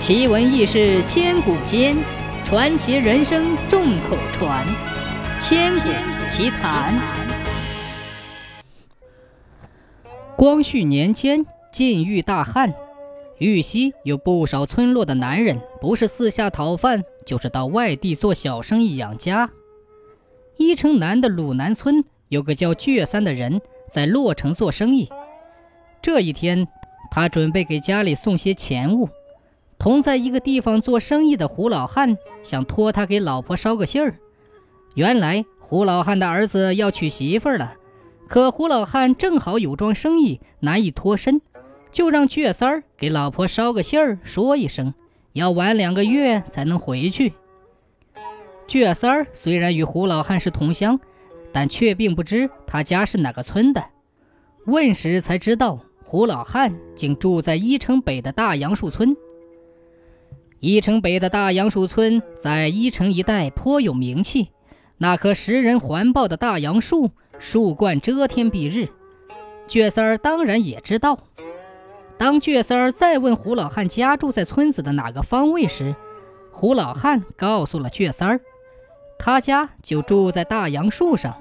奇闻异事千古间，传奇人生众口传。千古奇谈。光绪年间，晋豫大旱，豫西有不少村落的男人，不是四下讨饭，就是到外地做小生意养家。一城南的鲁南村有个叫倔三的人，在洛城做生意。这一天，他准备给家里送些钱物。同在一个地方做生意的胡老汉想托他给老婆捎个信儿。原来胡老汉的儿子要娶媳妇了，可胡老汉正好有桩生意难以脱身，就让倔三儿给老婆捎个信儿，说一声要晚两个月才能回去。倔三儿虽然与胡老汉是同乡，但却并不知他家是哪个村的。问时才知道，胡老汉竟住在一城北的大杨树村。一城北的大杨树村在一城一带颇有名气，那棵食人环抱的大杨树，树冠遮天蔽日。倔三儿当然也知道。当倔三儿再问胡老汉家住在村子的哪个方位时，胡老汉告诉了倔三儿，他家就住在大杨树上。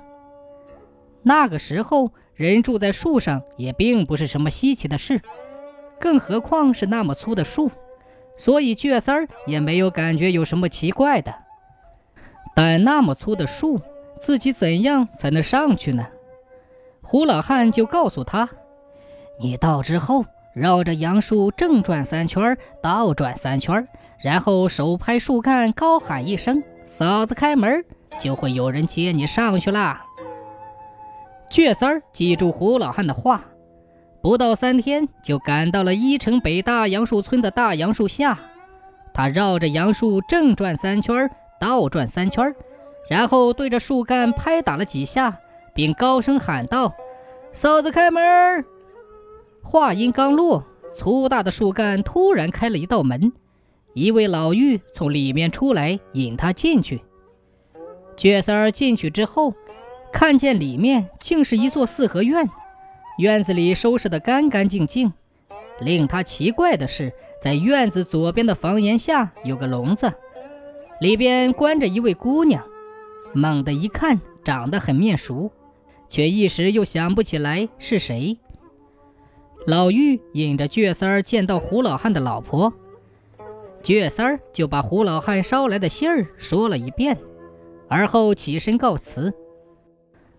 那个时候，人住在树上也并不是什么稀奇的事，更何况是那么粗的树。所以倔三儿也没有感觉有什么奇怪的，但那么粗的树，自己怎样才能上去呢？胡老汉就告诉他：“你到之后，绕着杨树正转三圈，倒转三圈，然后手拍树干，高喊一声‘嫂子开门’，就会有人接你上去啦。”倔三儿记住胡老汉的话。不到三天，就赶到了一城北大杨树村的大杨树下。他绕着杨树正转三圈，倒转三圈，然后对着树干拍打了几下，并高声喊道：“嫂子开门！”话音刚落，粗大的树干突然开了一道门，一位老妪从里面出来，引他进去。倔三儿进去之后，看见里面竟是一座四合院。院子里收拾得干干净净，令他奇怪的是，在院子左边的房檐下有个笼子，里边关着一位姑娘。猛地一看，长得很面熟，却一时又想不起来是谁。老妪引着倔三儿见到胡老汉的老婆，倔三儿就把胡老汉捎来的信儿说了一遍，而后起身告辞。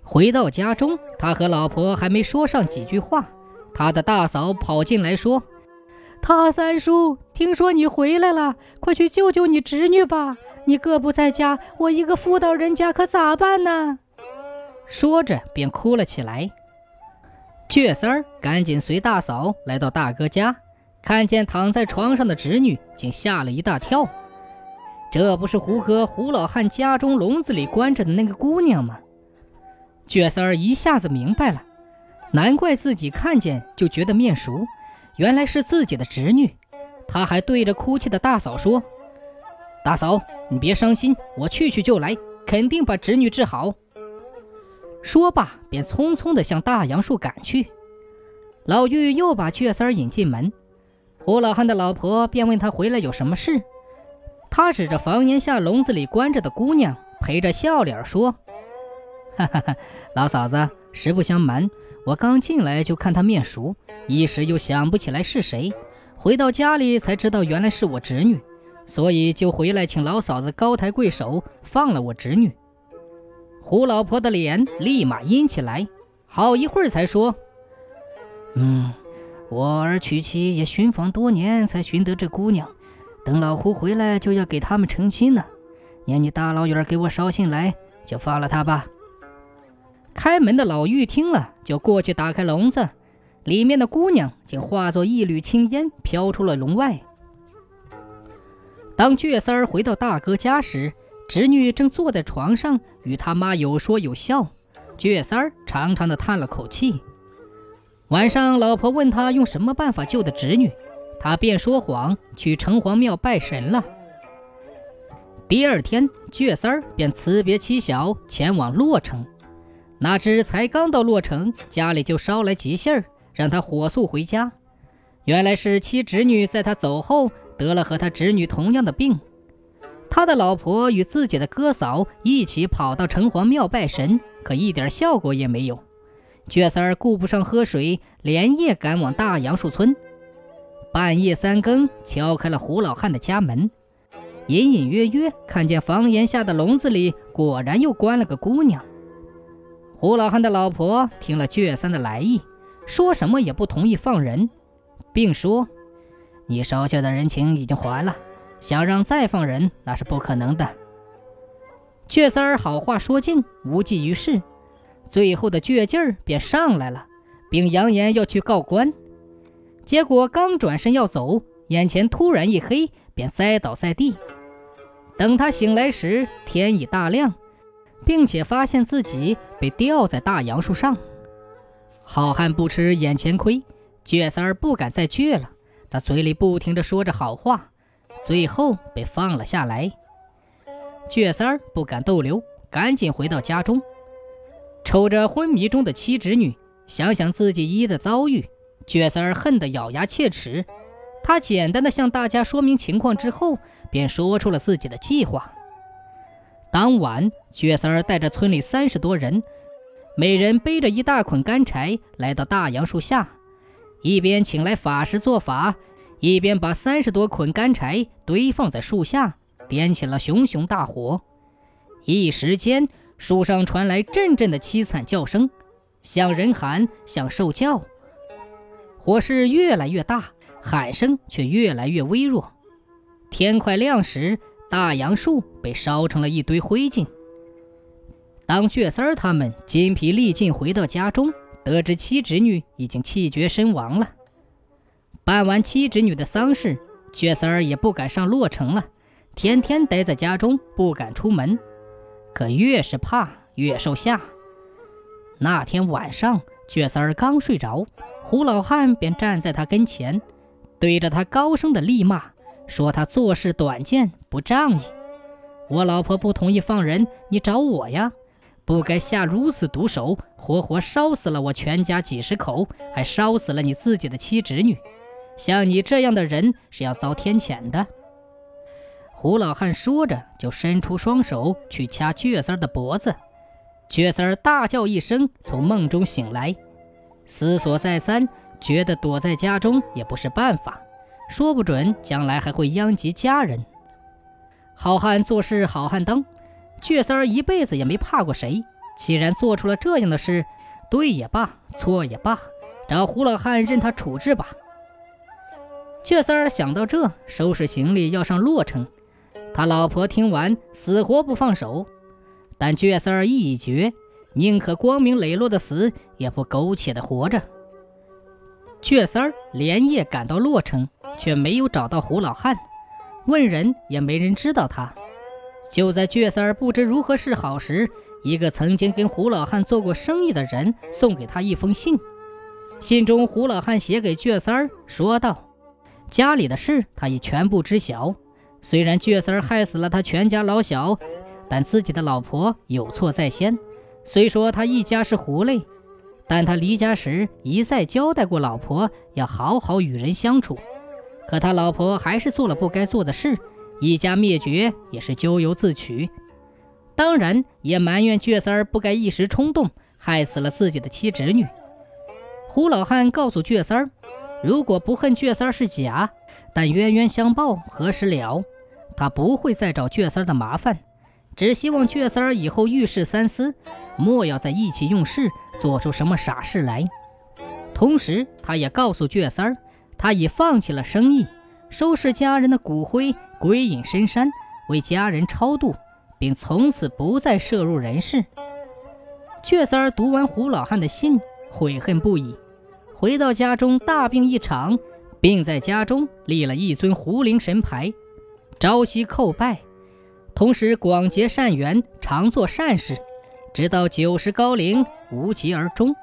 回到家中，他和老婆还没说上几句话，他的大嫂跑进来说：“他三叔，听说你回来了，快去救救你侄女吧！你哥不在家，我一个妇道人家可咋办呢？”说着便哭了起来。倔三儿赶紧随大嫂来到大哥家，看见躺在床上的侄女，竟吓了一大跳。这不是胡哥胡老汉家中笼子里关着的那个姑娘吗？倔三儿一下子明白了，难怪自己看见就觉得面熟，原来是自己的侄女。他还对着哭泣的大嫂说：“大嫂，你别伤心，我去去就来，肯定把侄女治好。”说罢，便匆匆地向大杨树赶去。老妪又把雀三儿引进门，胡老汉的老婆便问他回来有什么事。他指着房檐下笼子里关着的姑娘，陪着笑脸说。哈哈哈，老嫂子，实不相瞒，我刚进来就看她面熟，一时又想不起来是谁，回到家里才知道原来是我侄女，所以就回来请老嫂子高抬贵手放了我侄女。胡老婆的脸立马阴起来，好一会儿才说：“嗯，我儿娶妻也寻访多年才寻得这姑娘，等老胡回来就要给他们成亲呢。念你大老远给我捎信来，就放了她吧。”开门的老妪听了，就过去打开笼子，里面的姑娘竟化作一缕青烟飘出了笼外。当倔三儿回到大哥家时，侄女正坐在床上与他妈有说有笑。倔三儿长长的叹了口气。晚上，老婆问他用什么办法救的侄女，他便说谎去城隍庙拜神了。第二天，倔三儿便辞别妻小，前往洛城。哪知才刚到洛城，家里就捎来急信儿，让他火速回家。原来是妻侄女在他走后得了和他侄女同样的病。他的老婆与自己的哥嫂一起跑到城隍庙拜神，可一点效果也没有。倔三儿顾不上喝水，连夜赶往大杨树村。半夜三更，敲开了胡老汉的家门，隐隐约约看见房檐下的笼子里果然又关了个姑娘。胡老汉的老婆听了倔三的来意，说什么也不同意放人，并说：“你手下的人情已经还了。”想让再放人，那是不可能的。倔三儿好话说尽，无济于事，最后的倔劲儿便上来了，并扬言要去告官。结果刚转身要走，眼前突然一黑，便栽倒在地。等他醒来时，天已大亮，并且发现自己被吊在大杨树上。好汉不吃眼前亏，倔三儿不敢再倔了，他嘴里不停地说着好话。最后被放了下来。倔三儿不敢逗留，赶紧回到家中，瞅着昏迷中的七侄女，想想自己一的遭遇，倔三儿恨得咬牙切齿。他简单的向大家说明情况之后，便说出了自己的计划。当晚，薛三儿带着村里三十多人，每人背着一大捆干柴，来到大杨树下，一边请来法师做法。一边把三十多捆干柴堆放在树下，点起了熊熊大火。一时间，树上传来阵阵的凄惨叫声，像人喊，像兽叫。火势越来越大，喊声却越来越微弱。天快亮时，大杨树被烧成了一堆灰烬。当血三儿他们筋疲力尽回到家中，得知七侄女已经气绝身亡了。办完七侄女的丧事，血三儿也不敢上洛城了，天天待在家中，不敢出门。可越是怕，越受吓。那天晚上，倔三儿刚睡着，胡老汉便站在他跟前，对着他高声的厉骂，说他做事短见，不仗义。我老婆不同意放人，你找我呀！不该下如此毒手，活活烧死了我全家几十口，还烧死了你自己的妻侄女。像你这样的人是要遭天谴的。胡老汉说着，就伸出双手去掐倔三儿的脖子。倔三儿大叫一声，从梦中醒来，思索再三，觉得躲在家中也不是办法，说不准将来还会殃及家人。好汉做事好汉当，倔三儿一辈子也没怕过谁。既然做出了这样的事，对也罢，错也罢，找胡老汉任他处置吧。倔三儿想到这，收拾行李要上洛城。他老婆听完，死活不放手。但倔三儿意已决，宁可光明磊落的死，也不苟且的活着。倔三儿连夜赶到洛城，却没有找到胡老汉，问人也没人知道他。就在倔三儿不知如何是好时，一个曾经跟胡老汉做过生意的人送给他一封信。信中，胡老汉写给倔三儿，说道。家里的事他已全部知晓。虽然倔三儿害死了他全家老小，但自己的老婆有错在先。虽说他一家是狐类，但他离家时一再交代过老婆要好好与人相处。可他老婆还是做了不该做的事，一家灭绝也是咎由自取。当然也埋怨倔三儿不该一时冲动，害死了自己的妻侄女。胡老汉告诉倔三儿。如果不恨倔三儿是假，但冤冤相报何时了？他不会再找倔三儿的麻烦，只希望倔三儿以后遇事三思，莫要再意气用事，做出什么傻事来。同时，他也告诉倔三儿，他已放弃了生意，收拾家人的骨灰，归隐深山，为家人超度，并从此不再涉入人世。雀三儿读完胡老汉的信，悔恨不已。回到家中，大病一场，并在家中立了一尊胡灵神牌，朝夕叩拜，同时广结善缘，常做善事，直到九十高龄，无疾而终。